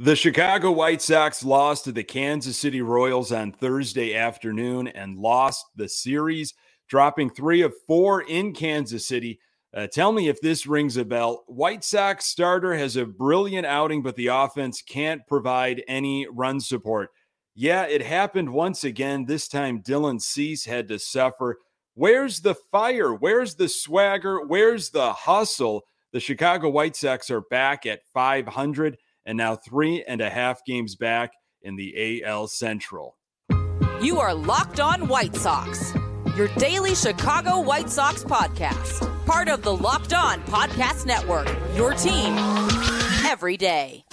The Chicago White Sox lost to the Kansas City Royals on Thursday afternoon and lost the series, dropping three of four in Kansas City. Uh, tell me if this rings a bell. White Sox starter has a brilliant outing, but the offense can't provide any run support. Yeah, it happened once again. This time, Dylan Cease had to suffer. Where's the fire? Where's the swagger? Where's the hustle? The Chicago White Sox are back at 500 and now three and a half games back in the AL Central. You are Locked On White Sox, your daily Chicago White Sox podcast, part of the Locked On Podcast Network, your team every day.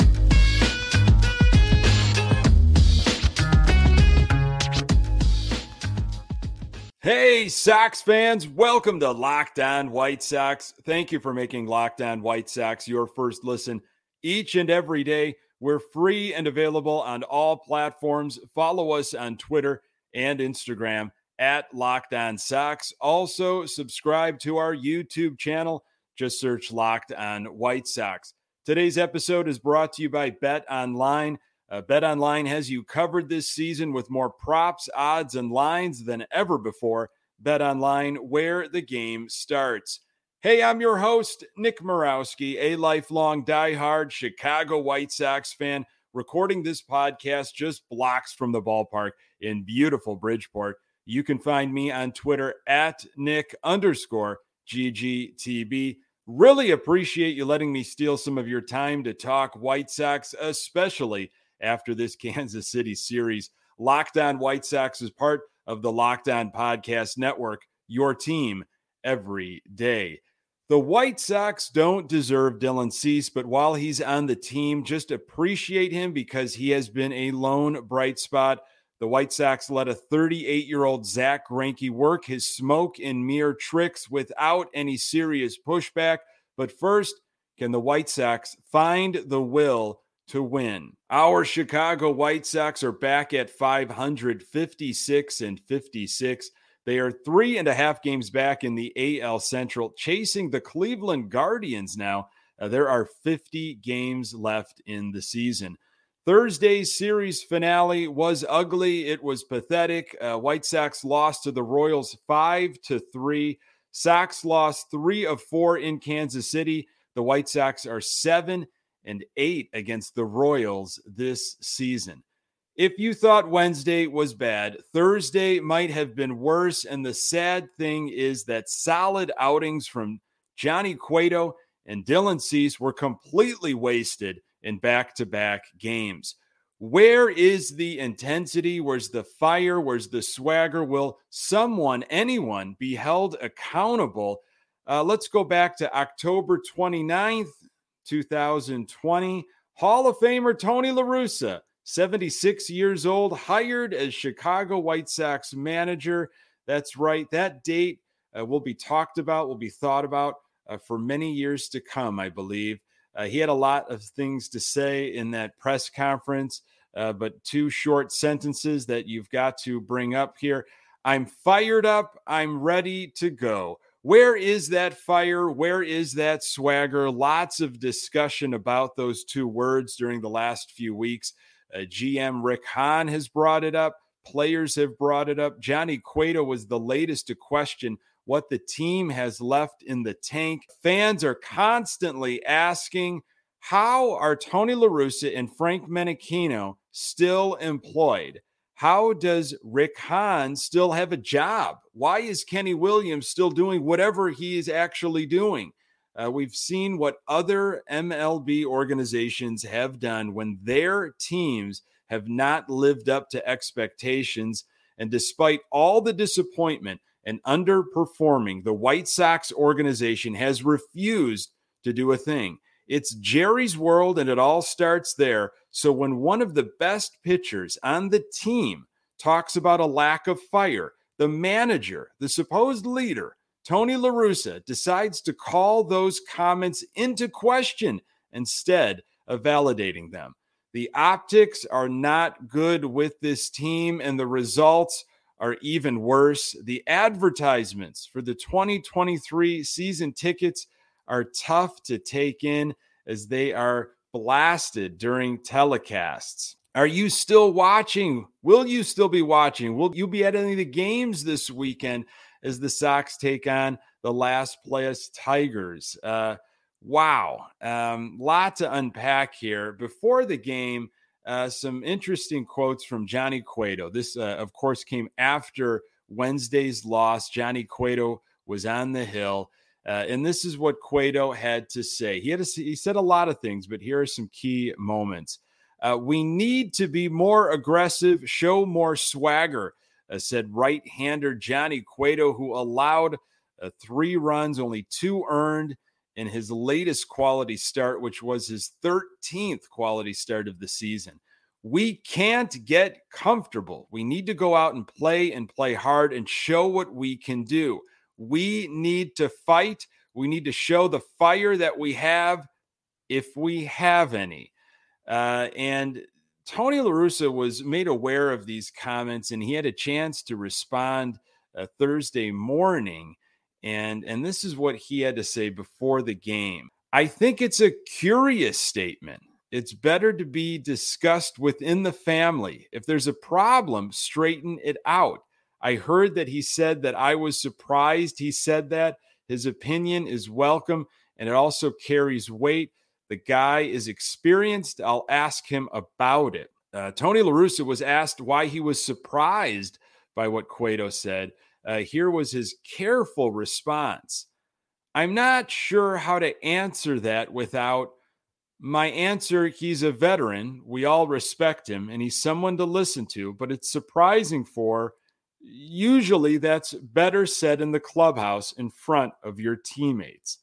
Hey, Sox fans, welcome to Locked On White Sox. Thank you for making Locked On White Sox your first listen each and every day. We're free and available on all platforms. Follow us on Twitter and Instagram at Locked On Sox. Also, subscribe to our YouTube channel. Just search Locked On White Sox. Today's episode is brought to you by Bet Online. Uh, Bet Online has you covered this season with more props, odds, and lines than ever before. Bet Online, where the game starts. Hey, I'm your host, Nick Morawski, a lifelong diehard Chicago White Sox fan, recording this podcast just blocks from the ballpark in beautiful Bridgeport. You can find me on Twitter at Nick underscore GGTB. Really appreciate you letting me steal some of your time to talk White Sox, especially after this Kansas City series. Locked On White Sox is part of the Locked On Podcast Network, your team every day. The White Sox don't deserve Dylan Cease, but while he's on the team, just appreciate him because he has been a lone bright spot. The White Sox let a 38 year old Zach Greinke work his smoke and mirror tricks without any serious pushback. But first, can the White Sox find the will to win? Our Chicago White Sox are back at 556 and 56. They are three and a half games back in the AL Central, chasing the Cleveland Guardians now. Uh, there are 50 games left in the season. Thursday's series finale was ugly. It was pathetic. Uh, White Sox lost to the Royals five to three. Sox lost three of four in Kansas City. The White Sox are seven and eight against the Royals this season. If you thought Wednesday was bad, Thursday might have been worse. And the sad thing is that solid outings from Johnny Cueto and Dylan Cease were completely wasted in back to back games. Where is the intensity? Where's the fire? Where's the swagger? Will someone, anyone, be held accountable? Uh, let's go back to October 29th, 2020. Hall of Famer Tony LaRussa 76 years old, hired as Chicago White Sox manager. That's right. That date uh, will be talked about, will be thought about uh, for many years to come, I believe. Uh, he had a lot of things to say in that press conference, uh, but two short sentences that you've got to bring up here. I'm fired up. I'm ready to go. Where is that fire? Where is that swagger? Lots of discussion about those two words during the last few weeks. Uh, GM Rick Hahn has brought it up. Players have brought it up. Johnny Cueto was the latest to question what the team has left in the tank. Fans are constantly asking, how are Tony LaRussa and Frank Menechino still employed? How does Rick Hahn still have a job? Why is Kenny Williams still doing whatever he is actually doing? Uh, we've seen what other MLB organizations have done when their teams have not lived up to expectations. And despite all the disappointment and underperforming, the White Sox organization has refused to do a thing. It's Jerry's world, and it all starts there. So when one of the best pitchers on the team talks about a lack of fire, the manager, the supposed leader, Tony LaRussa decides to call those comments into question instead of validating them. The optics are not good with this team, and the results are even worse. The advertisements for the 2023 season tickets are tough to take in as they are blasted during telecasts. Are you still watching? Will you still be watching? Will you be at any of the games this weekend as the Sox take on the last place Tigers? Uh, wow. Um, lot to unpack here. Before the game, uh, some interesting quotes from Johnny Cueto. This, uh, of course, came after Wednesday's loss. Johnny Cueto was on the hill. Uh, and this is what Cueto had to say. He had he said a lot of things, but here are some key moments. Uh, we need to be more aggressive, show more swagger, uh, said right-hander Johnny Cueto, who allowed uh, three runs, only two earned in his latest quality start, which was his 13th quality start of the season. We can't get comfortable. We need to go out and play and play hard and show what we can do. We need to fight. We need to show the fire that we have, if we have any. Uh, and Tony LaRussa was made aware of these comments and he had a chance to respond uh, Thursday morning. And, and this is what he had to say before the game. I think it's a curious statement. It's better to be discussed within the family. If there's a problem, straighten it out. I heard that he said that I was surprised he said that. His opinion is welcome and it also carries weight. The guy is experienced. I'll ask him about it. Uh, Tony LaRussa was asked why he was surprised by what Cueto said. Uh, here was his careful response I'm not sure how to answer that without my answer. He's a veteran. We all respect him, and he's someone to listen to, but it's surprising for usually that's better said in the clubhouse in front of your teammates.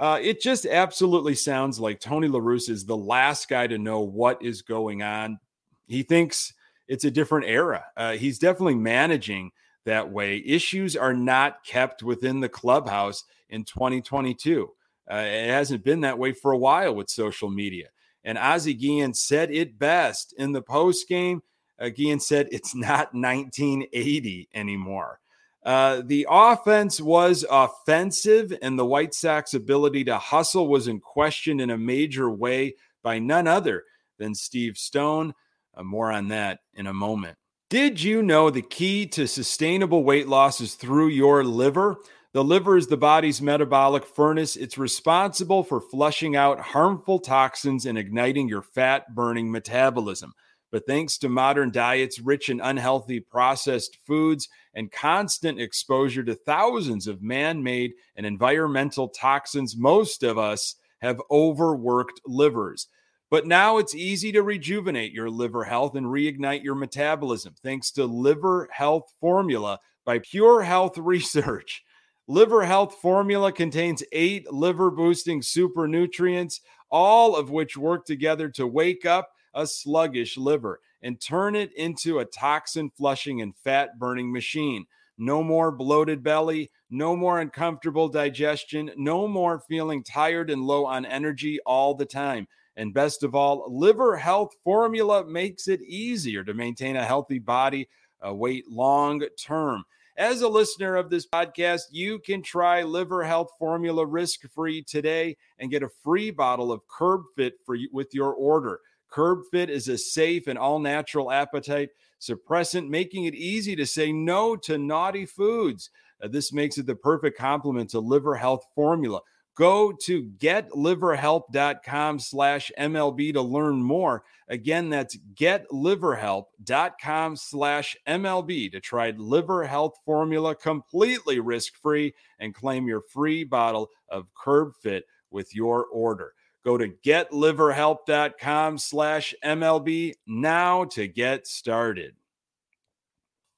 Uh, it just absolutely sounds like Tony LaRussa is the last guy to know what is going on. He thinks it's a different era. Uh, he's definitely managing that way. Issues are not kept within the clubhouse in 2022. Uh, it hasn't been that way for a while with social media. And Ozzie Guillen said it best in the post game Guillen said it's not 1980 anymore. Uh, the offense was offensive, and the White Sox ability to hustle was in question in a major way by none other than Steve Stone. Uh, more on that in a moment. Did you know the key to sustainable weight loss is through your liver? The liver is the body's metabolic furnace. It's responsible for flushing out harmful toxins and igniting your fat burning metabolism. But thanks to modern diets rich in unhealthy processed foods and constant exposure to thousands of man made and environmental toxins, most of us have overworked livers. But now it's easy to rejuvenate your liver health and reignite your metabolism thanks to Liver Health Formula by Pure Health Research. Liver Health Formula contains eight liver boosting super nutrients, all of which work together to wake up a sluggish liver and turn it into a toxin flushing and fat burning machine. No more bloated belly, no more uncomfortable digestion, no more feeling tired and low on energy all the time. And best of all, Liver Health Formula makes it easier to maintain a healthy body uh, weight long term. As a listener of this podcast, you can try Liver Health Formula risk free today and get a free bottle of Curb Fit for you with your order. CurbFit is a safe and all natural appetite suppressant, making it easy to say no to naughty foods. Uh, this makes it the perfect complement to liver health formula. Go to getliverhelp.com slash MLB to learn more. Again, that's getliverhelp.com slash MLB to try liver health formula completely risk free and claim your free bottle of Curb Fit with your order. Go to getliverhelp.com slash MLB now to get started.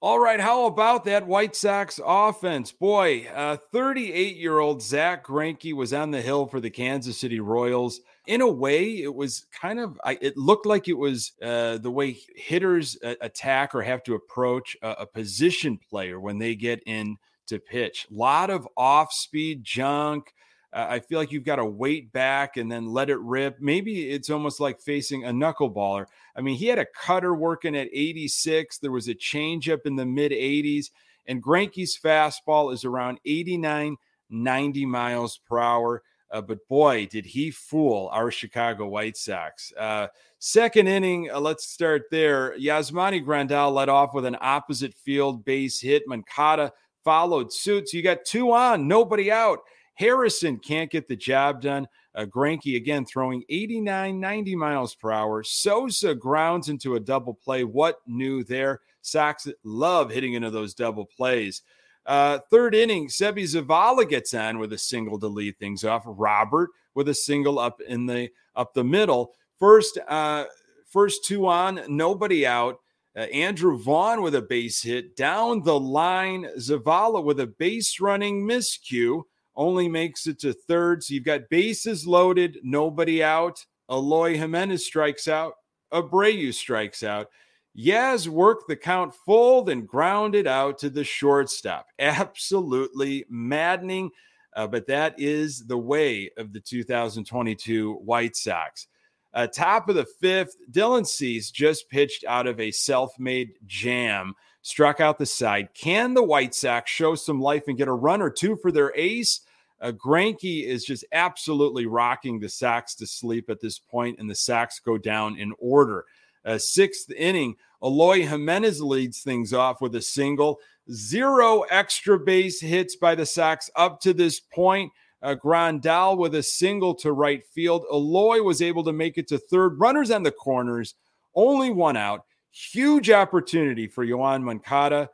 All right, how about that White Sox offense? Boy, 38 uh, year old Zach Greinke was on the hill for the Kansas City Royals. In a way, it was kind of, it looked like it was uh, the way hitters uh, attack or have to approach a, a position player when they get in to pitch. A lot of off speed junk I feel like you've got to wait back and then let it rip. Maybe it's almost like facing a knuckleballer. I mean, he had a cutter working at 86. There was a changeup in the mid 80s, and Greinke's fastball is around 89, 90 miles per hour. Uh, but boy, did he fool our Chicago White Sox. Uh, second inning, uh, let's start there. Yasmani Grandal led off with an opposite field base hit. Moncada followed suit. So you got two on, nobody out. Harrison can't get the job done. Uh, again throwing 89, 90 miles per hour. Sosa grounds into a double play. What new there? Sox love hitting into those double plays. Uh, third inning, Seby Zavala gets on with a single to lead things off. Robert with a single up in the up the middle. First, uh, first two on, nobody out. Uh, Andrew Vaughn with a base hit down the line. Zavala with a base running miscue only makes it to third. So you've got bases loaded, nobody out. Eloy Jimenez strikes out. Abreu strikes out. Yaz worked the count full, then grounded out to the shortstop. Absolutely maddening, uh, but that is the way of the 2022 White Sox. Uh, top of the fifth, Dylan Cease just pitched out of a self made jam, struck out the side. Can the White Sox show some life and get a run or two for their ace? Uh, Greinke is just absolutely rocking the Sox to sleep at this point, and the Sox go down in order. Uh, sixth inning, Eloy Jimenez leads things off with a single. Zero extra base hits by the Sox up to this point. Uh, Grandal with a single to right field. Eloy was able to make it to third. Runners on the corners, only one out. Huge opportunity for Yoan Moncada.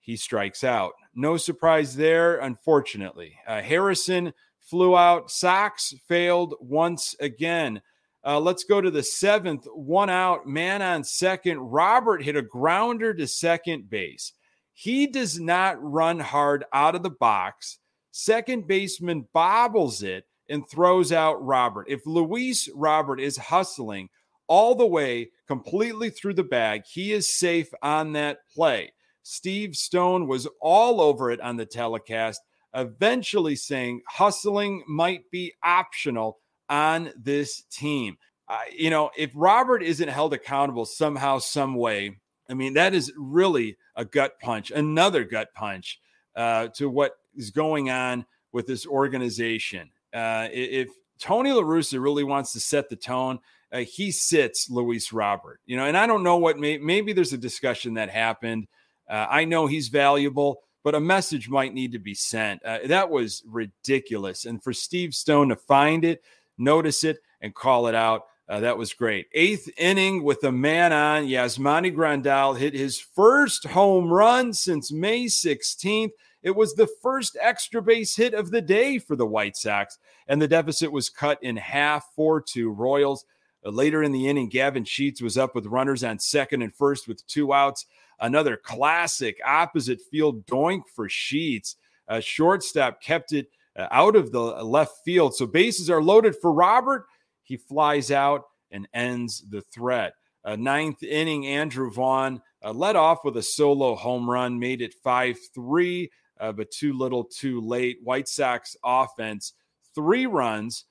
He strikes out. No surprise there, unfortunately. Uh, Harrison flew out. Sox failed once again. Uh, let's go to the seventh. One out, man on second. Robert hit a grounder to second base. He does not run hard out of the box. Second baseman bobbles it and throws out Robert. If Luis Robert is hustling all the way completely through the bag, he is safe on that play. Steve Stone was all over it on the telecast, eventually saying hustling might be optional on this team. Uh, you know, if Robert isn't held accountable somehow, some way, I mean, that is really a gut punch, another gut punch uh, to what is going on with this organization. Uh, if Tony La Russa really wants to set the tone, uh, he sits Luis Robert. You know, and I don't know what may, maybe there's a discussion that happened. Uh, I know he's valuable, but a message might need to be sent. Uh, that was ridiculous, and for Steve Stone to find it notice it, and call it out. Uh, that was great. Eighth inning with a man on. Yasmani Grandal hit his first home run since May 16th. It was the first extra base hit of the day for the White Sox, and the deficit was cut in half 4 2 Royals. Later in the inning, Gavin Sheets was up with runners on second and first with two outs. Another classic opposite field doink for Sheets. Uh, shortstop kept it uh, out of the left field. So bases are loaded for Robert. He flies out and ends the threat. Uh, ninth inning, Andrew Vaughn uh, led off with a solo home run, made it 5 3, uh, but too little too late. White Sox offense, three runs,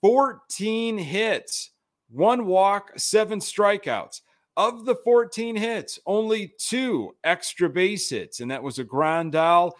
14 hits, one walk, seven strikeouts. Of the 14 hits, only two extra base hits, and that was a Grandal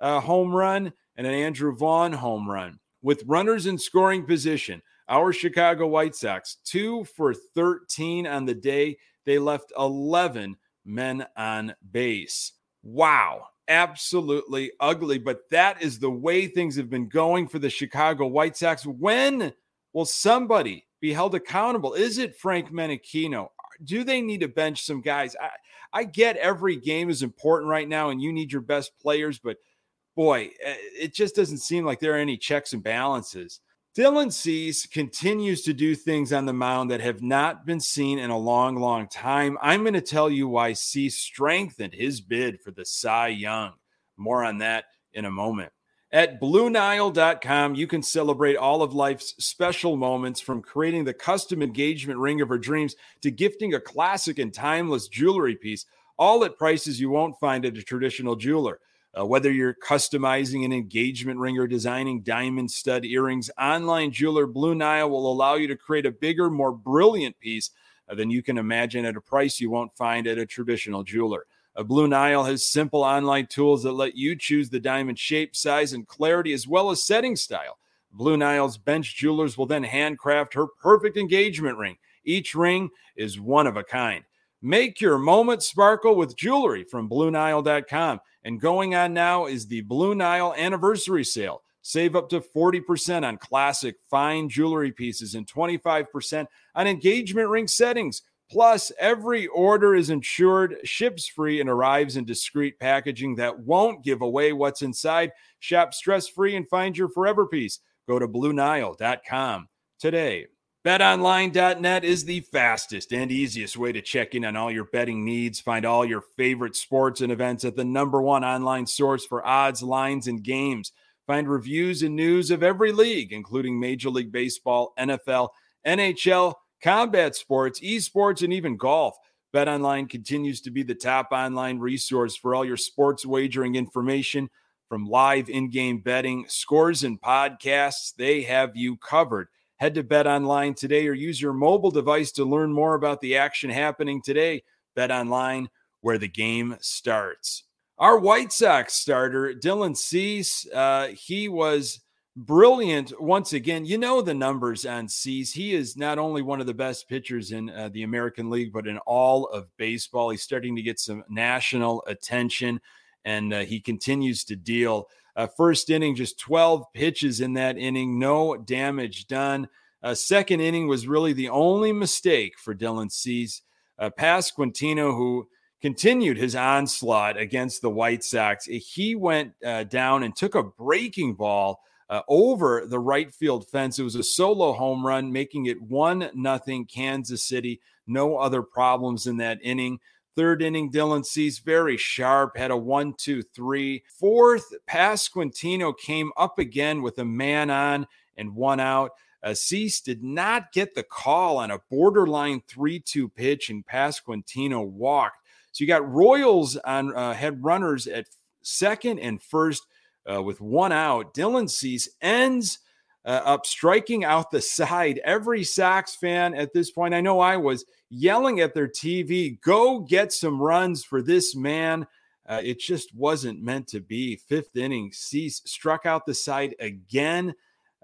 uh, home run and an Andrew Vaughn home run. With runners in scoring position, our Chicago White Sox, two for 13 on the day. They left 11 men on base. Wow. Absolutely ugly. But that is the way things have been going for the Chicago White Sox. When will somebody be held accountable? Is it Frank Menechino? Do they need to bench some guys? I, I get every game is important right now and you need your best players, but – boy, eh, it just doesn't seem like there are any checks and balances. Dylan Cease continues to do things on the mound that have not been seen in a long, long time. I'm going to tell you why Cease strengthened his bid for the Cy Young. More on that in a moment. At BlueNile.com, you can celebrate all of life's special moments from creating the custom engagement ring of her dreams to gifting a classic and timeless jewelry piece, all at prices you won't find at a traditional jeweler. Uh, whether you're customizing an engagement ring or designing diamond stud earrings, online jeweler Blue Nile will allow you to create a bigger, more brilliant piece uh, than you can imagine at a price you won't find at a traditional jeweler. Blue Nile has simple online tools that let you choose the diamond shape, size, and clarity, as well as setting style. Blue Nile's bench jewelers will then handcraft her perfect engagement ring. Each ring is one of a kind. Make your moment sparkle with jewelry from BlueNile.com. And going on now is the Blue Nile anniversary sale. Save up to 40% on classic fine jewelry pieces and 25% on engagement ring settings. Plus, every order is insured, ships free, and arrives in discreet packaging that won't give away what's inside. Shop stress free and find your forever piece. Go to BlueNile.com today. BetOnline.net is the fastest and easiest way to check in on all your betting needs. Find all your favorite sports and events at the number one online source for odds, lines, and games. Find reviews and news of every league, including Major League Baseball, NFL, NHL, combat sports, esports, and even golf. BetOnline continues to be the top online resource for all your sports wagering information from live in game betting, scores, and podcasts. They have you covered. Head to Bet Online today or use your mobile device to learn more about the action happening today. Bet Online, where the game starts. Our White Sox starter, Dylan Cease, uh, he was brilliant once again. You know the numbers on Cease. He is not only one of the best pitchers in uh, the American League, but in all of baseball. He's starting to get some national attention, and uh, he continues to deal uh, first inning, just 12 pitches in that inning, no damage done. Uh, second inning was really the only mistake for Dylan Cease. Uh, Pasquantino, who continued his onslaught against the White Sox, he went uh, down and took a breaking ball uh, over the right field fence. It was a solo home run, making it one nothing Kansas City. No other problems in that inning. Third inning, Dylan Cease very sharp, had a one, two, three. Fourth, Pasquantino came up again with a man on and one out. Uh, Cease did not get the call on a borderline 3 2 pitch, and Pasquantino walked. So you got Royals on uh, head runners at second and first uh, with one out. Dylan Cease ends uh, up striking out the side. Every Sox fan at this point, I know I was yelling at their TV, go get some runs for this man. Uh, it just wasn't meant to be. Fifth inning, Cease struck out the side again.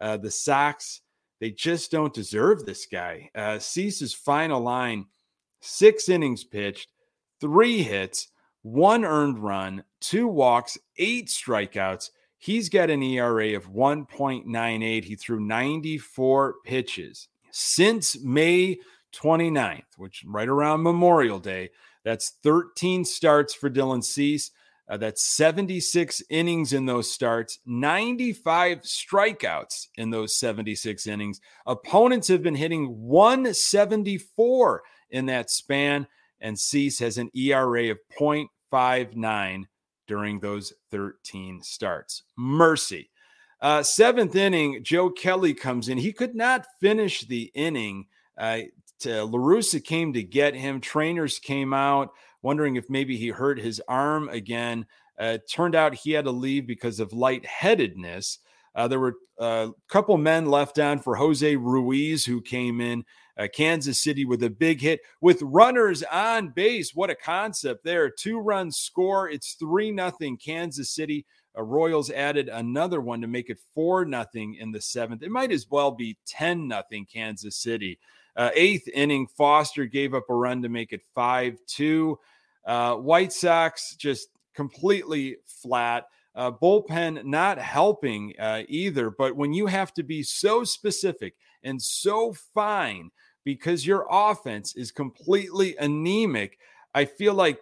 Uh, the Sox, they just don't deserve this guy. Uh, Cease's final line six innings pitched, three hits, one earned run, two walks, eight strikeouts. He's got an ERA of 1.98. He threw 94 pitches. Since May 29th, which right around Memorial Day, that's 13 starts for Dylan Cease. Uh, that's 76 innings in those starts, 95 strikeouts in those 76 innings. Opponents have been hitting 174 in that span, and Cease has an ERA of 0.59 during those 13 starts. Mercy. Uh, seventh inning, Joe Kelly comes in. He could not finish the inning. Uh, to, LaRussa came to get him. Trainers came out wondering if maybe he hurt his arm again. Uh, turned out he had to leave because of lightheadedness. Uh, there were a uh, couple men left on for Jose Ruiz, who came in uh, Kansas City with a big hit with runners on base. What a concept there. Two runs score. It's 3 nothing Kansas City. Uh, Royals added another one to make it 4 nothing in the seventh. It might as well be 10 nothing Kansas City. Uh, eighth inning, Foster gave up a run to make it 5 2. Uh, White Sox just completely flat. Uh, bullpen not helping uh, either. But when you have to be so specific and so fine because your offense is completely anemic, I feel like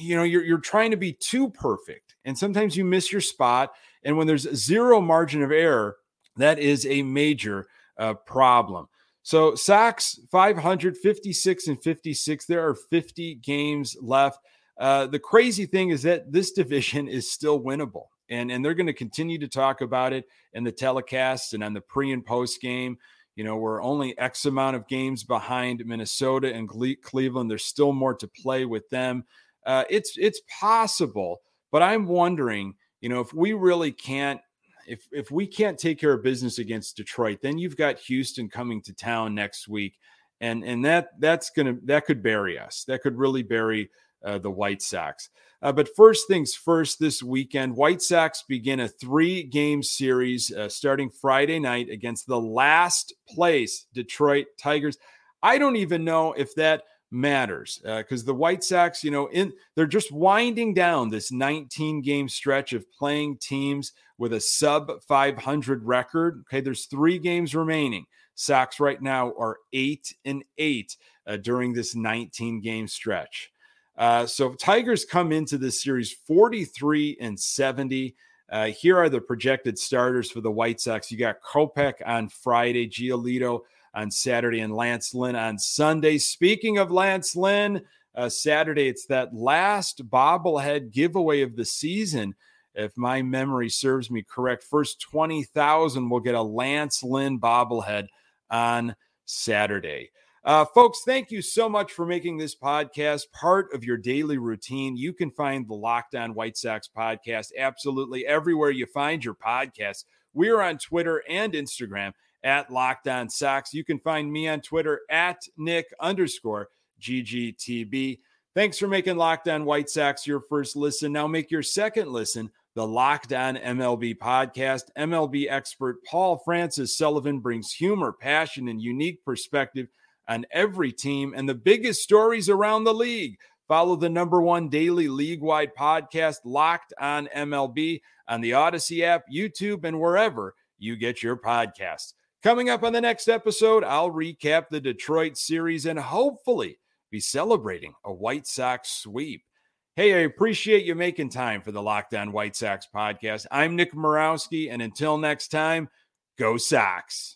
you know you're you're trying to be too perfect, and sometimes you miss your spot. And when there's zero margin of error, that is a major uh, problem. So Sox 556 and 56. There are 50 games left. Uh, the crazy thing is that this division is still winnable, and and they're going to continue to talk about it in the telecasts and on the pre and post game. You know, we're only X amount of games behind Minnesota and Cleveland. There's still more to play with them. Uh, it's it's possible, but I'm wondering, you know, if we really can't, if if we can't take care of business against Detroit, then you've got Houston coming to town next week, and and that that's gonna that could bury us. That could really bury uh, the White Sox. Uh, but first things first, this weekend, White Sox begin a three game series uh, starting Friday night against the last place Detroit Tigers. I don't even know if that matters because uh, the White Sox, you know, in they're just winding down this 19 game stretch of playing teams with a sub 500 record. Okay, there's three games remaining. Sox right now are eight and eight uh, during this 19 game stretch. Uh, so Tigers come into this series 43 and 70. Uh, here are the projected starters for the White Sox. You got Kopech on Friday, Giolito on Saturday, and Lance Lynn on Sunday. Speaking of Lance Lynn, uh, Saturday, it's that last bobblehead giveaway of the season. If my memory serves me correct, first 20,000 will get a Lance Lynn bobblehead on Saturday. Uh, folks, thank you so much for making this podcast part of your daily routine. You can find the Locked On White Sox podcast absolutely everywhere you find your podcasts. We're on Twitter and Instagram at Locked On Sox. You can find me on Twitter at Nick underscore GGTB. Thanks for making Locked On White Sox your first listen. Now make your second listen the Locked On MLB podcast. MLB expert Paul Francis Sullivan brings humor, passion, and unique perspective on every team and the biggest stories around the league. Follow the number one daily league wide podcast, Locked on MLB, on the Odyssey app, YouTube, and wherever you get your podcasts. Coming up on the next episode, I'll recap the Detroit series and hopefully be celebrating a White Sox sweep. Hey, I appreciate you making time for the Locked On White Sox podcast. I'm Nick Morawski, and until next time, go Sox.